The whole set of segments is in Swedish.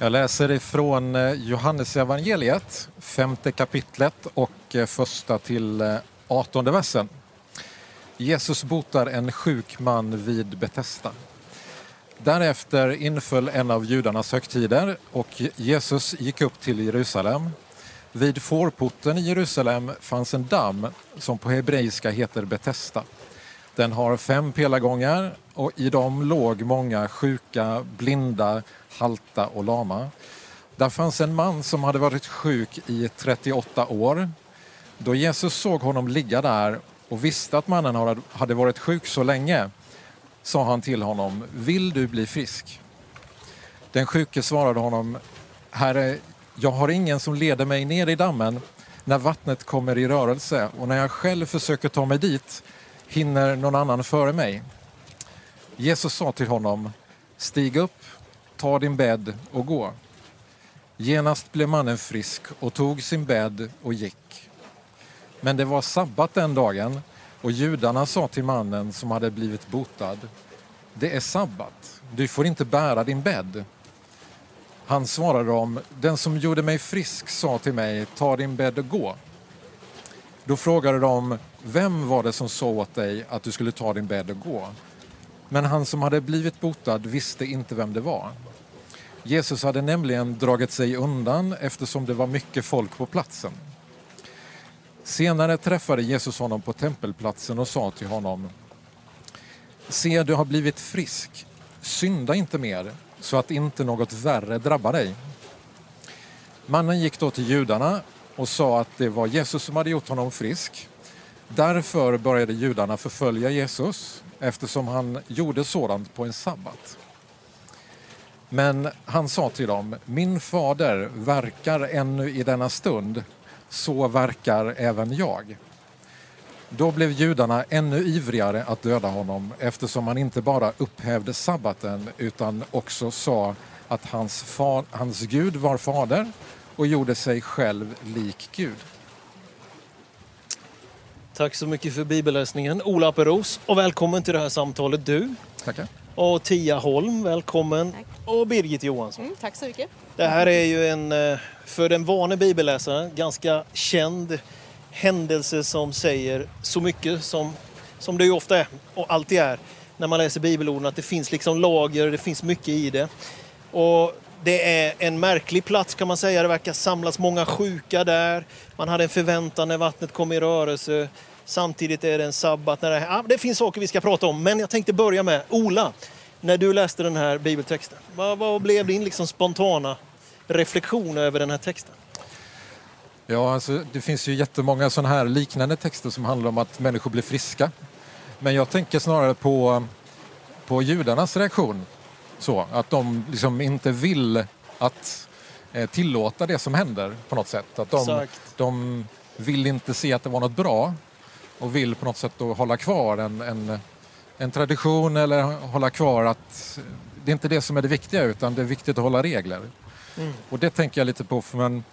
Jag läser ifrån eh, Johannes Johannesevangeliet, femte kapitlet och eh, första till eh, artonde versen. Jesus botar en sjuk man vid Betesda. Därefter inföll en av judarnas högtider och Jesus gick upp till Jerusalem. Vid fårporten i Jerusalem fanns en damm som på hebreiska heter Betesda. Den har fem pelargångar och i dem låg många sjuka, blinda, halta och lama. Där fanns en man som hade varit sjuk i 38 år. Då Jesus såg honom ligga där och visste att mannen hade varit sjuk så länge sa han till honom, vill du bli frisk? Den sjuke svarade honom, Herre, jag har ingen som leder mig ner i dammen när vattnet kommer i rörelse och när jag själv försöker ta mig dit hinner någon annan före mig. Jesus sa till honom, stig upp, ta din bädd och gå. Genast blev mannen frisk och tog sin bädd och gick. Men det var sabbat den dagen och judarna sa till mannen som hade blivit botad, det är sabbat, du får inte bära din bädd. Han svarade dem, den som gjorde mig frisk sa till mig, ta din bädd och gå. Då frågade de, vem var det som sa åt dig att du skulle ta din bädd och gå? Men han som hade blivit botad visste inte vem det var. Jesus hade nämligen dragit sig undan eftersom det var mycket folk på platsen. Senare träffade Jesus honom på tempelplatsen och sa till honom Se, du har blivit frisk. Synda inte mer så att inte något värre drabbar dig. Mannen gick då till judarna och sa att det var Jesus som hade gjort honom frisk. Därför började judarna förfölja Jesus eftersom han gjorde sådant på en sabbat. Men han sa till dem, min fader verkar ännu i denna stund, så verkar även jag. Då blev judarna ännu ivrigare att döda honom eftersom han inte bara upphävde sabbaten utan också sa att hans, far, hans Gud var fader och gjorde sig själv lik Gud. Tack så mycket för bibelläsningen, Ola Aperos. Och välkommen till det här samtalet du. Tackar. Och Tia Holm, välkommen. Tack. Och Birgit Johansson. Mm, tack så mycket. Det här är ju en, eh, för den vane bibelläsaren, ganska känd händelse som säger så mycket som, som det ju ofta är och alltid är när man läser bibelorden, att det finns liksom lager, det finns mycket i det. Och det är en märklig plats kan man säga. Det verkar samlas många sjuka där. Man hade en förväntan när vattnet kom i rörelse. Samtidigt är det en sabbat. När det, ja, det finns saker vi ska prata om, men jag tänkte börja med Ola. När du läste den här bibeltexten, vad, vad blev din liksom spontana reflektion över den här texten? Ja, alltså, det finns ju jättemånga sådana här liknande texter som handlar om att människor blir friska. Men jag tänker snarare på, på judarnas reaktion. Så, att de liksom inte vill att eh, tillåta det som händer på något sätt. Att de, Exakt. de vill inte se att det var något bra och vill på något sätt då hålla kvar en, en, en tradition eller hålla kvar att det är inte det som är det viktiga utan det är viktigt att hålla regler. Mm. Och det tänker jag lite på för man,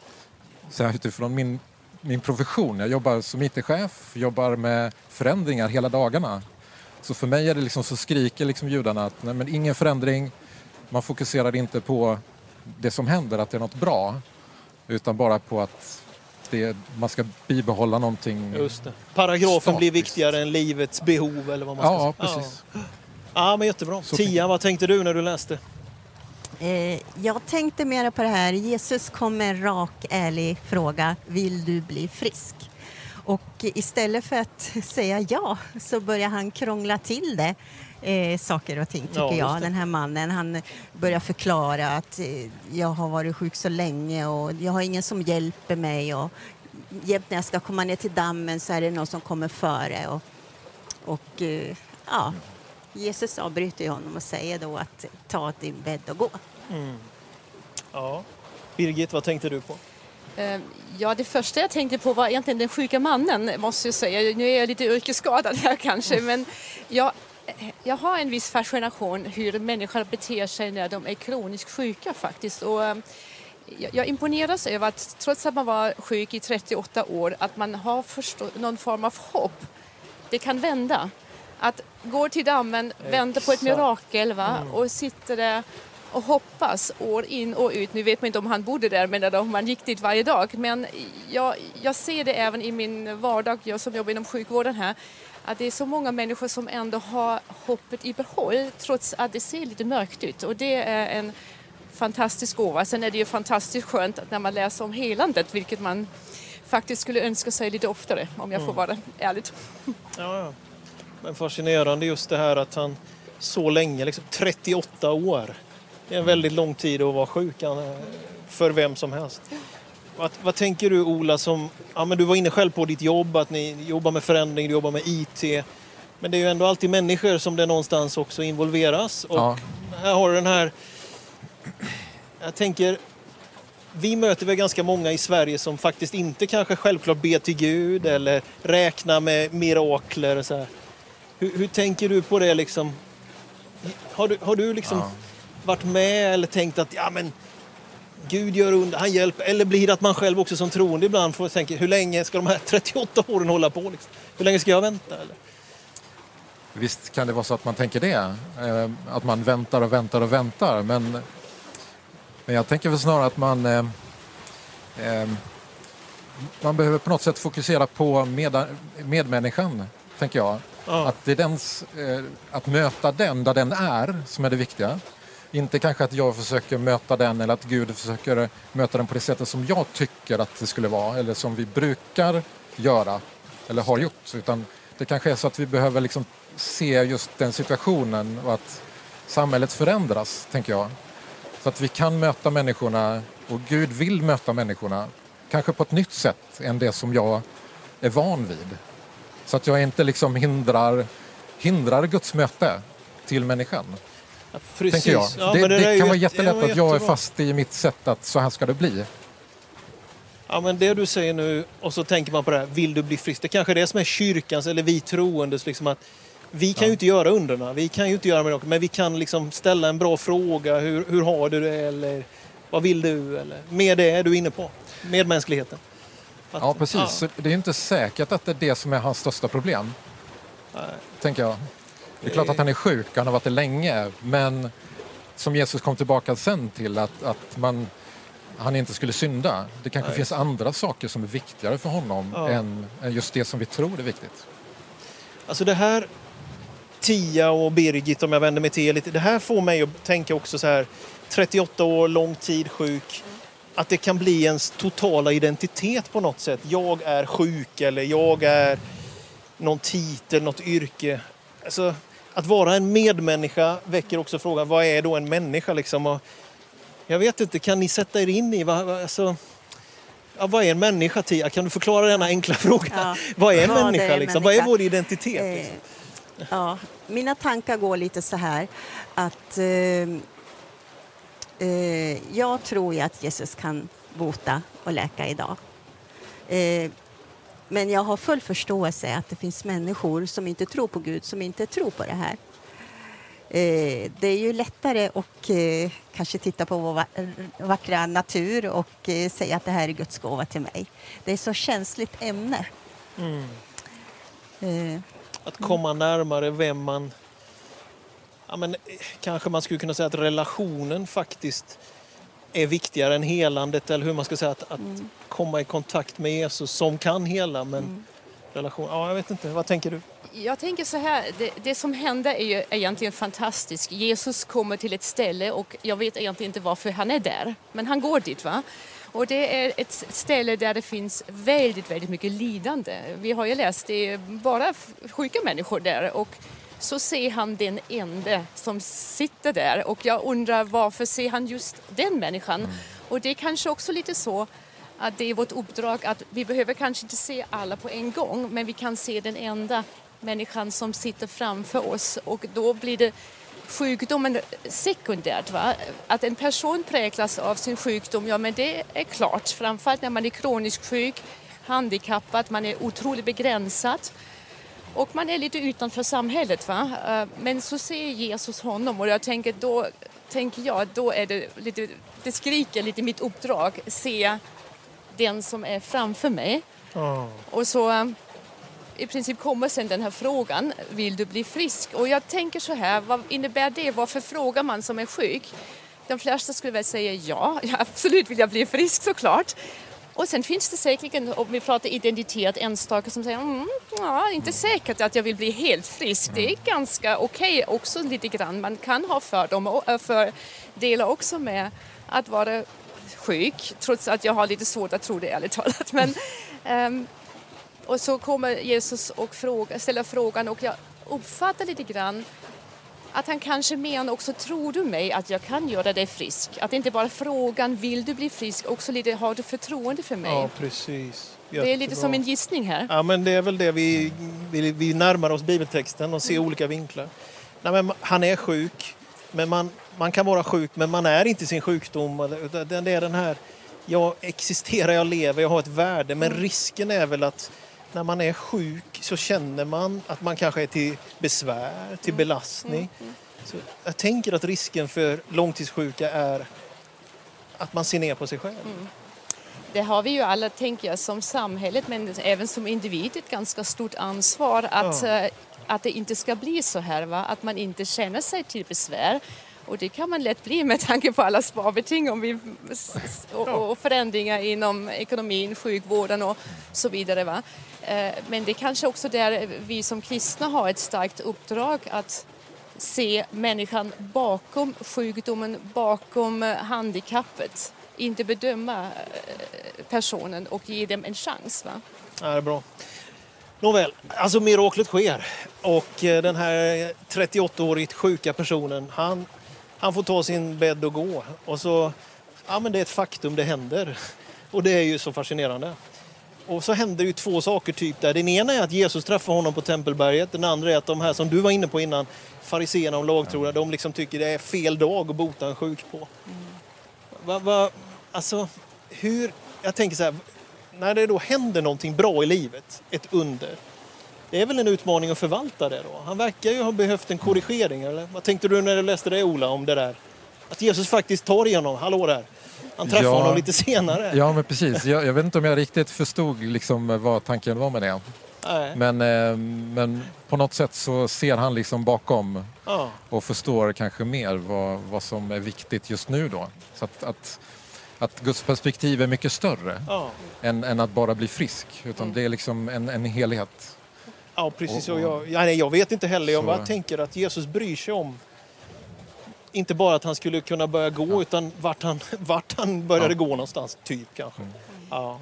så här utifrån min, min profession. Jag jobbar som IT-chef, jobbar med förändringar hela dagarna. Så för mig är det liksom så skriker liksom judarna att nej, men ingen förändring, man fokuserar inte på det som händer, att det är något bra, utan bara på att det, man ska bibehålla någonting. Just det. Paragrafen blir Statiskt. viktigare än livets behov eller vad man ska Ja, säga. precis. Ja. ja, men jättebra. Så Tia, vad tänkte du när du läste? Eh, jag tänkte mer på det här, Jesus kom med en rak, ärlig fråga. Vill du bli frisk? Och istället för att säga ja så börjar han krångla till det. Eh, saker och ting, tycker Ja, jag. Den här mannen han börjar förklara att eh, jag har varit sjuk så länge och jag har ingen som hjälper mig. Och jämt när jag ska komma ner till dammen så är det någon som kommer före. Och, och eh, ja, Jesus avbryter honom och säger då att ta din bädd och gå. Ja. Birgit, vad tänkte du på? Eh, Ja, det första jag tänkte på var egentligen den sjuka mannen, måste jag säga. Nu är jag lite yrkesskadad här kanske, men jag, jag har en viss fascination hur människor beter sig när de är kroniskt sjuka faktiskt. Och, eh, jag imponeras över att trots att man var sjuk i 38 år, att man har någon form av hopp. Det kan vända. Att gå till dammen, vänta på ett mirakel va? och sitter där och hoppas år in och ut. Nu vet man inte om han bodde där, men om han gick dit varje dag. Men jag, jag ser det även i min vardag, jag som jobbar inom sjukvården här, att det är så många människor som ändå har hoppet i behåll trots att det ser lite mörkt ut. Och det är en fantastisk gåva. Sen är det ju fantastiskt skönt när man läser om helandet, vilket man faktiskt skulle önska sig lite oftare, om jag får mm. vara ärlig. Ja, ja. Men fascinerande just det här att han så länge, liksom 38 år. Det är en väldigt lång tid att vara sjuk för vem som helst. Vad, vad, tänker du Ola, som, ja, men du var inne själv på ditt jobb, att ni jobbar med förändring, du jobbar med IT. Men det är ju ändå alltid människor som det någonstans också involveras. Och ja. här har du den här... Jag tänker, vi möter väl ganska många i Sverige som faktiskt inte kanske självklart ber till Gud eller räknar med mirakler. Och så här. Hur, hur tänker du på det liksom? Har du, har du liksom ja. Varit med eller tänkt att ja, men Gud gör under, han hjälper. Eller blir det att man själv också som troende ibland får tänka hur länge ska de här 38 åren hålla på? Liksom? Hur länge ska jag vänta? Eller? Visst kan det vara så att man tänker det. Eh, att man väntar och väntar och väntar. Men, men jag tänker väl snarare att man eh, eh, man behöver på något sätt fokusera på med, medmänniskan, tänker jag. Ja. Att, det är dens, att möta den där den är som är det viktiga. Inte kanske att jag försöker möta den eller att Gud försöker möta den på det sättet som jag tycker att det skulle vara eller som vi brukar göra eller har gjort. Utan det kanske är så att vi behöver liksom se just den situationen och att samhället förändras, tänker jag. Så att vi kan möta människorna och Gud vill möta människorna kanske på ett nytt sätt än det som jag är van vid. Så att jag inte liksom hindrar, hindrar Guds möte till människan. Precis. Tänker jag. Ja, det, det, det kan vara jättelätt att jag är fast i mitt sätt att så här ska det bli. Ja, men det du säger nu, och så tänker man på det här, vill du bli frisk? Det kanske är det som är kyrkans, eller vi troendes, liksom att vi kan ja. ju inte göra underna, vi kan ju inte göra mirakel, men vi kan liksom ställa en bra fråga. Hur, hur har du det? Eller vad vill du? Eller, med det är du inne på, medmänskligheten. Att, ja, precis. Ja. Det är inte säkert att det är det som är hans största problem. Nej. Tänker jag. Det är klart att han är sjuk, han har varit det länge, men som Jesus kom tillbaka sen till att, att man, han inte skulle synda. Det kanske Nej. finns andra saker som är viktigare för honom ja. än, just det som vi tror är viktigt. Alltså det här, Tia och Birgit om jag vänder mig till er lite, det här får mig att tänka också så här, 38 år, lång tid sjuk, att det kan bli ens totala identitet på något sätt. Jag är sjuk eller jag är någon titel, något yrke. Alltså, att vara en medmänniska väcker också frågan, vad är då en människa? Liksom? Och jag vet inte, kan ni sätta er in i vad, alltså, ja, vad är en människa, Tia? Kan du förklara denna enkla fråga? Ja. vad är en ja, människa? Är liksom? Vad är vår identitet? Eh, liksom? ja, mina tankar går lite så här att eh, eh, jag tror ju att Jesus kan bota och läka idag. Men jag har full förståelse att det finns människor som inte tror på Gud, som inte tror på det här. Eh, det är ju lättare att eh, kanske titta på vår vackra natur och eh, säga att det här är Guds gåva till mig. Det är ett så känsligt ämne. Mm. Att komma närmare vem man... Ja, men, kanske man skulle kunna säga att relationen faktiskt är viktigare än helandet eller hur man ska säga att, att mm. komma i kontakt med Jesus som kan hela men mm. relation, ja jag vet inte, vad tänker du? Jag tänker så här, det, det, som händer är ju egentligen fantastiskt. Jesus kommer till ett ställe och jag vet egentligen inte varför han är där, men han går dit va. Och det är ett ställe där det finns väldigt, väldigt mycket lidande. Vi har ju läst, det är bara sjuka människor där och så ser han den enda som sitter där och jag undrar varför ser han just den människan? Mm. Och det är kanske också lite så att det är vårt uppdrag att vi behöver kanske inte se alla på en gång men vi kan se den enda människan som sitter framför oss och då blir det sjukdomen sekundärt. Va? Att en person präglas av sin sjukdom, ja men det är klart. Framförallt när man är kroniskt sjuk, handikappad, man är otroligt begränsad och man är lite utanför samhället. Va? Eh, men så ser Jesus honom och jag tänker då tänker jag då är det lite, det skriker lite mitt uppdrag, se den som är framför mig. Oh. Och så eh, i princip kommer sen den här frågan, vill du bli frisk? Och jag tänker så här, vad innebär det? Varför frågar man som är sjuk? De flesta skulle väl säga ja, ja absolut vill jag bli frisk såklart. Och sen finns det säkerligen, om vi pratar identitet, enstaka som säger mm, ja, inte säkert att jag vill bli helt frisk. Det är ganska okej okay också lite grann. Man kan ha fördomar och äh, fördelar också med att vara sjuk, trots att jag har lite svårt att tro det ärligt talat. Men, um, och så kommer Jesus och fråga, ställer frågan och jag uppfattar lite grann att han kanske menar också, tror du mig att jag kan göra dig frisk? Att inte bara frågan, vill du bli frisk, också lite, har du förtroende för mig? Ja, precis. Jättebra. Det är lite som en gissning här. Ja, men det är väl det vi, vi, vi närmar oss bibeltexten och ser mm. olika vinklar. Nej, men han är sjuk, men man, man kan vara sjuk, men man är inte sin sjukdom. Det är den här, jag existerar, jag lever, jag har ett värde, men mm. risken är väl att när man är sjuk så känner man att man kanske är till besvär, till mm. belastning. Mm, mm. Så jag tänker att risken för långtidssjuka är att man ser ner på sig själv. Mm. Det har vi ju alla, tänker jag, som samhället men även som individ ett ganska stort ansvar att, ja. Eh, att det inte ska bli så här, va? att man inte känner sig till besvär. Och det kan man lätt bli med tanke på alla sparbeting om vi, och, och förändringar inom ekonomin, sjukvården och så vidare. Va? Eh, men det är kanske också där vi som kristna har ett starkt uppdrag att se människan bakom sjukdomen, bakom eh, handikappet. Inte bedöma eh, personen och ge dem en chans. Va? Ja, det är bra. Nåväl, alltså miraklet sker och den här 38-årigt sjuka personen, han, han får ta sin bädd och gå. Och så, ja men det är ett faktum, det händer. Och det är ju så fascinerande. Och så händer ju två saker typ där. Den ena är att Jesus träffar honom på Tempelberget. Den andra är att de här som du var inne på innan, fariséerna och lagtrogna, de liksom tycker det är fel dag att bota en sjuk på. Mm. Va, va, alltså, hur... Jag tänker så här, när det då händer någonting bra i livet, ett under, det är väl en utmaning att förvalta det då? Han verkar ju ha behövt en korrigering, eller? Vad tänkte du när du läste det Ola, om det där? Att Jesus faktiskt tar igenom, hallå där, han träffade ja, honom lite senare. Ja, men precis. Jag, jag, vet inte om jag riktigt förstod liksom vad tanken var med det. Men, eh, men på något sätt så ser han liksom bakom ja. och förstår kanske mer vad, vad som är viktigt just nu då. Så att, att, att Guds perspektiv är mycket större ja. än, än att bara bli frisk. Utan mm. det är liksom en, en helhet. Ja, precis. Och, och jag, ja, nej, jag vet inte heller. Jag bara tänker att Jesus bryr sig om inte bara att han skulle kunna börja gå ja. utan vart han, vart han började ja. gå någonstans, typ kanske. Mm. Ja.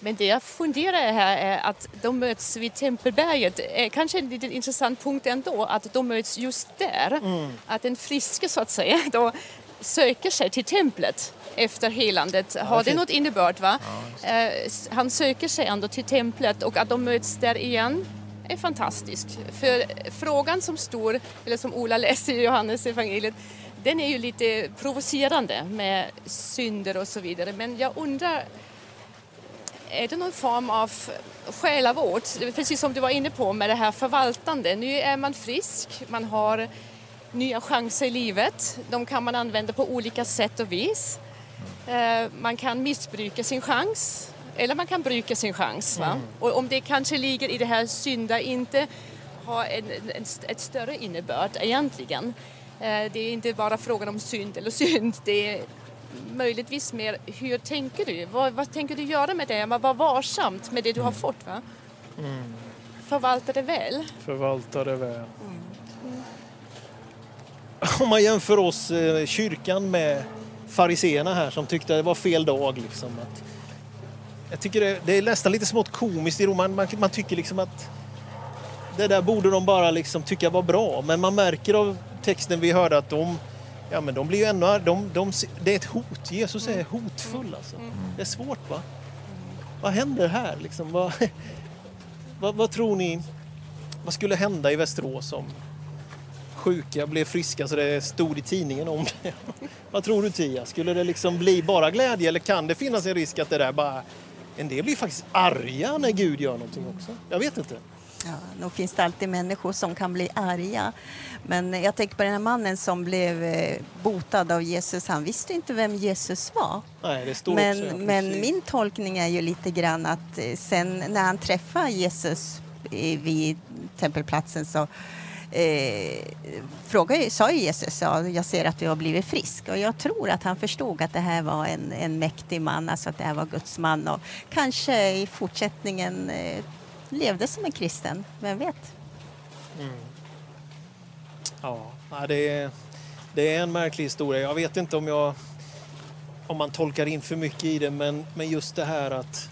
Men det jag funderar här är att de möts vid Tempelberget. är Kanske en liten intressant punkt ändå att de möts just där. Mm. Att den friske så att säga då söker sig till templet efter helandet. Ja, Har det något innebörd? Va? Ja, eh, han söker sig ändå till templet och att de möts där igen är fantastiskt. För frågan som står, eller som Ola läser i Johannes evangeliet den är ju lite provocerande med synder och så vidare. Men jag undrar, är det någon form av själavård? Precis som du var inne på med det här förvaltande. Nu är man frisk, man har nya chanser i livet. De kan man använda på olika sätt och vis. Eh, man kan missbruka sin chans eller man kan bruka sin chans. Va? Mm. Och om det kanske ligger i det här synda inte har en, en, ett större innebörd egentligen. Eh, det är inte bara frågan om synd eller synd. Det är möjligtvis mer hur tänker du? Vad, vad tänker du göra med det? Var varsamt med det du har mm. fått. Va? Mm. Förvalta det väl. Förvalta det väl. Mm. Mm. Om man jämför oss, eh, kyrkan, med fariseerna här som tyckte det var fel dag. Liksom, att, jag tycker det, det, är nästan lite smått komiskt i Rom. Man, man, tycker liksom att det där borde de bara liksom tycka var bra. Men man märker av texten vi hörde att de, ja, men de blir ju ännu, de, de, det är ett hot. Jesus är hotfull alltså. Mm. Det är svårt va? Vad händer här liksom? Vad, vad, vad, tror ni, vad skulle hända i Västerås om sjuka blev friska så det stod i tidningen om det? vad tror du Tia? Skulle det liksom bli bara glädje eller kan det finnas en risk att det där bara en del blir faktiskt arga när Gud gör någonting också. Jag vet inte. Ja, nog finns det alltid människor som kan bli arga. Men jag tänker på den här mannen som blev eh, botad av Jesus. Han visste inte vem Jesus var. Nej, men, också, men min tolkning är ju lite grann att eh, sen när han träffar Jesus vid tempelplatsen så eh, frågade, sa ju Jesus, ja, jag ser att du har blivit frisk. Och jag tror att han förstod att det här var en, en mäktig man, alltså att det här var Guds man. Och kanske i fortsättningen eh, levde som en kristen, vem vet? Mm. Ja, det är, det är en märklig historia. Jag vet inte om jag om man tolkar in för mycket i det, men, men just det här att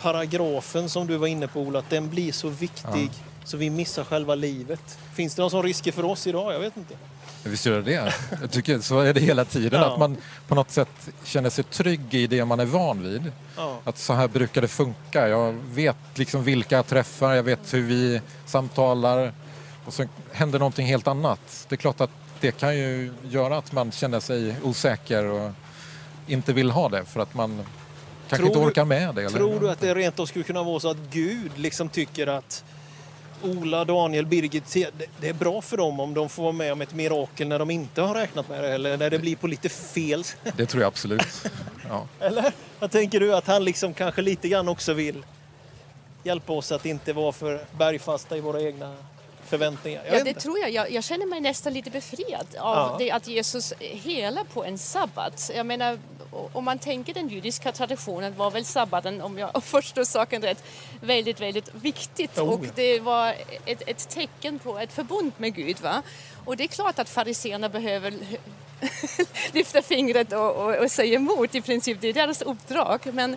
paragrafen som du var inne på Ola, att den blir så viktig ja. Så vi missar själva livet. Finns det någon sån risker för oss idag? Jag vet inte. Visst gör det. Jag tycker så är det hela tiden. Ja. Att man på något sätt känner sig trygg i det man är van vid. Ja. Att så här brukar det funka. Jag vet liksom vilka jag träffar, jag vet hur vi samtalar. Och så händer någonting helt annat. Det är klart att det kan ju göra att man känner sig osäker och inte vill ha det för att man kanske tror, inte orkar med det. Eller? Tror du att det rent av skulle kunna vara så att Gud liksom tycker att Ola, Daniel, Birgit, det är bra för dem om de får vara med om ett mirakel när de inte har räknat med det eller när det blir på lite fel. Det tror jag absolut. Ja. Eller? Vad tänker du att han liksom kanske lite grann också vill hjälpa oss att inte vara för bergfasta i våra egna förväntningar? Jag ja, det tror jag. jag. jag. känner mig nästan lite befriad av ja. det att Jesus helar på en sabbat. Jag menar, om man tänker den judiska traditionen var väl sabbaten, om jag förstår saken rätt, väldigt, väldigt viktigt. Oh. Och det var ett, ett, tecken på ett förbund med Gud. Va? Och det är klart att fariséerna behöver lyfta fingret och, och, och, säga emot i princip. Det är deras uppdrag. Men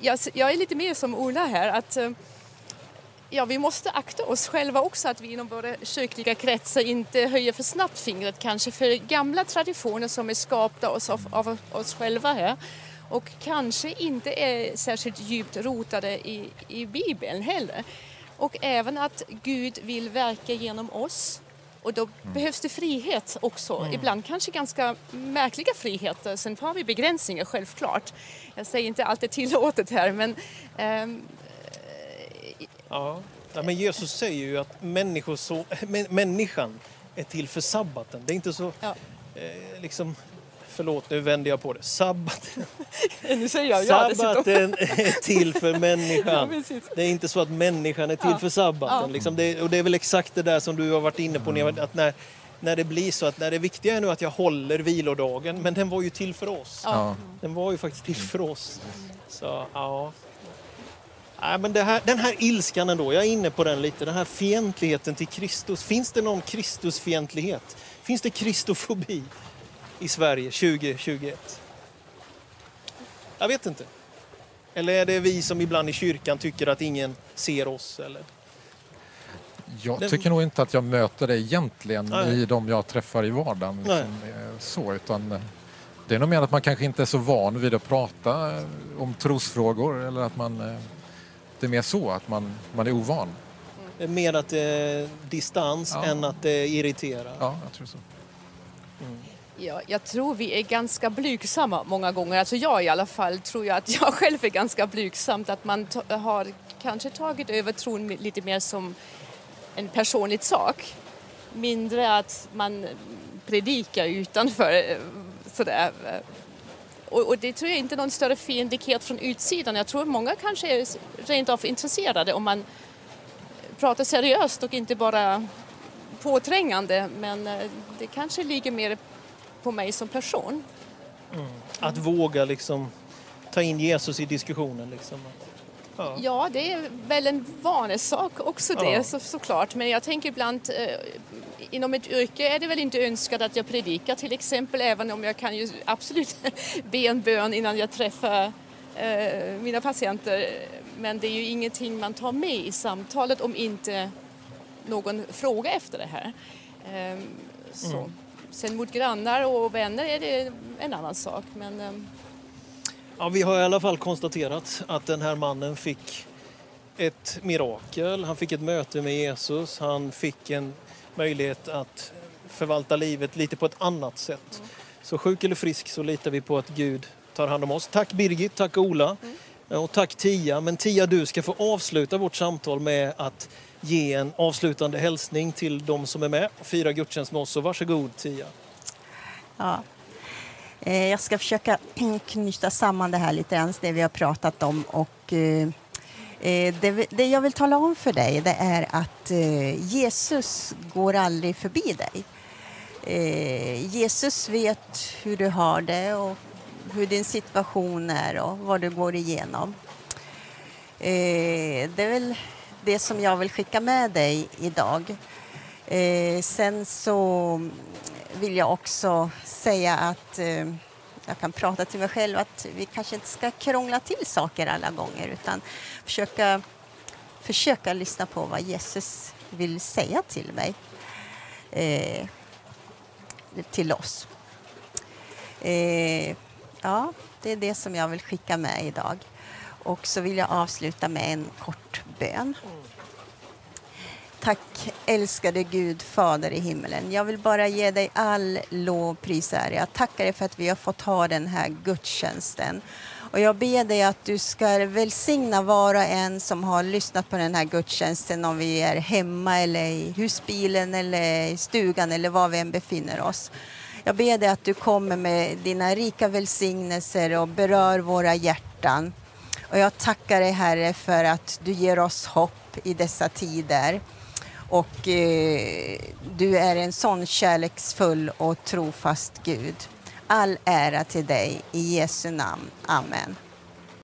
jag, jag är lite mer som Ola här. att eh, ja, vi måste akta oss själva också att vi inom våra kyrkliga kretsar inte höjer för snabbt fingret kanske för gamla traditioner som är skapta oss av, av oss själva här och kanske inte är särskilt djupt rotade i, i Bibeln heller. Och även att Gud vill verka genom oss och då mm. behövs det frihet också. Mm. Ibland kanske ganska märkliga friheter. Sen har vi begränsningar självklart. Jag säger inte allt är tillåtet här men um, Ja. ja, men Jesus säger ju att människor så, människan är till för sabbaten. Det är inte så... Ja. Eh, liksom, förlåt, nu vänder jag på det. Sabbaten, nu säger jag sabbaten är till för människan. Ja, det är inte så att människan är till ja. för sabbaten. Ja. Liksom det, och det är väl exakt det där som du har varit inne på. Mm. Att när, när det blir så att när det viktiga är nu att jag håller vilodagen, men den var ju till för oss. Den var ju faktiskt till för oss. Så, ja. Nej, men här, den här ilskan ändå, jag är inne på den lite, den här fientligheten till Kristus. Finns det någon Kristusfientlighet? Finns det kristofobi i Sverige 2021? Jag vet inte. Eller är det vi som ibland i kyrkan tycker att ingen ser oss? Eller? Jag tycker nog inte att jag möter det egentligen Nej. i de jag träffar i vardagen. Liksom, så, utan eh, det är nog mer att man kanske inte är så van vid att prata om trosfrågor eller att man eh, det är mer så, att man, man är ovan. Är mer att det är distans ja. än att det irriterar? Ja, jag tror så. Mm. Ja, jag tror vi är ganska blygsamma många gånger. Alltså jag i alla fall tror jag att jag själv är ganska blygsam. Att man har kanske tagit över tron lite mer som en personlig sak. Mindre att man predikar utanför eh, sådär och, och, det tror jag inte är någon större fiendighet från utsidan. Jag tror många kanske är rent av intresserade om man pratar seriöst och inte bara påträngande. Men eh, det kanske ligger mer på mig som person. Mm. Att våga liksom ta in Jesus i diskussionen. Liksom. Ja. ja, det är väl en vanesak också det ja. så, såklart. Men jag tänker ibland eh, inom ett yrke är det väl inte önskat att jag predikar till exempel även om jag kan ju absolut be en bön innan jag träffar eh, mina patienter. Men det är ju ingenting man tar med i samtalet om inte någon frågar efter det här. Eh, så. Mm. Sen mot grannar och vänner är det en annan sak. Men, eh, Ja, vi har i alla fall konstaterat att den här mannen fick ett mirakel. Han fick ett möte med Jesus. Han fick en möjlighet att förvalta livet lite på ett annat sätt. Så sjuk eller frisk så litar vi på att Gud tar hand om oss. Tack Birgit, tack Ola mm. och tack Tia. Men Tia, du ska få avsluta vårt samtal med att ge en avslutande hälsning till de som är med och firar gudstjänst med oss. Så varsågod Tia. Ja, Eh, jag ska försöka knyta samman det här lite grann, det vi har pratat om. Och, eh, eh det, det jag vill tala om för dig det är att eh, Jesus går aldrig förbi dig. Eh, Jesus vet hur du har det och hur din situation är och vad du går igenom. Eh, det är väl det som jag vill skicka med dig idag. Eh, sen så vill jag också säga att eh, jag kan prata till mig själv att vi kanske inte ska krångla till saker alla gånger utan försöka, försöka lyssna på vad Jesus vill säga till mig. Eh, till oss. Eh, ja, det är det som jag vill skicka med idag. Och så vill jag avsluta med en kort bön. Tack älskade Gud, Fader i himmelen. Jag vill bara ge dig all lov, pris och Jag tackar dig för att vi har fått ha den här gudstjänsten. Och jag ber dig att du ska välsigna var och en som har lyssnat på den här gudstjänsten om vi är hemma eller i husbilen eller i stugan eller var vi än befinner oss. Jag ber dig att du kommer med dina rika välsignelser och berör våra hjärtan. Och jag tackar dig Herre för att du ger oss hopp i dessa tider. Och eh, du är en sån kärleksfull och trofast Gud. All ära till dig i Jesu namn. Amen.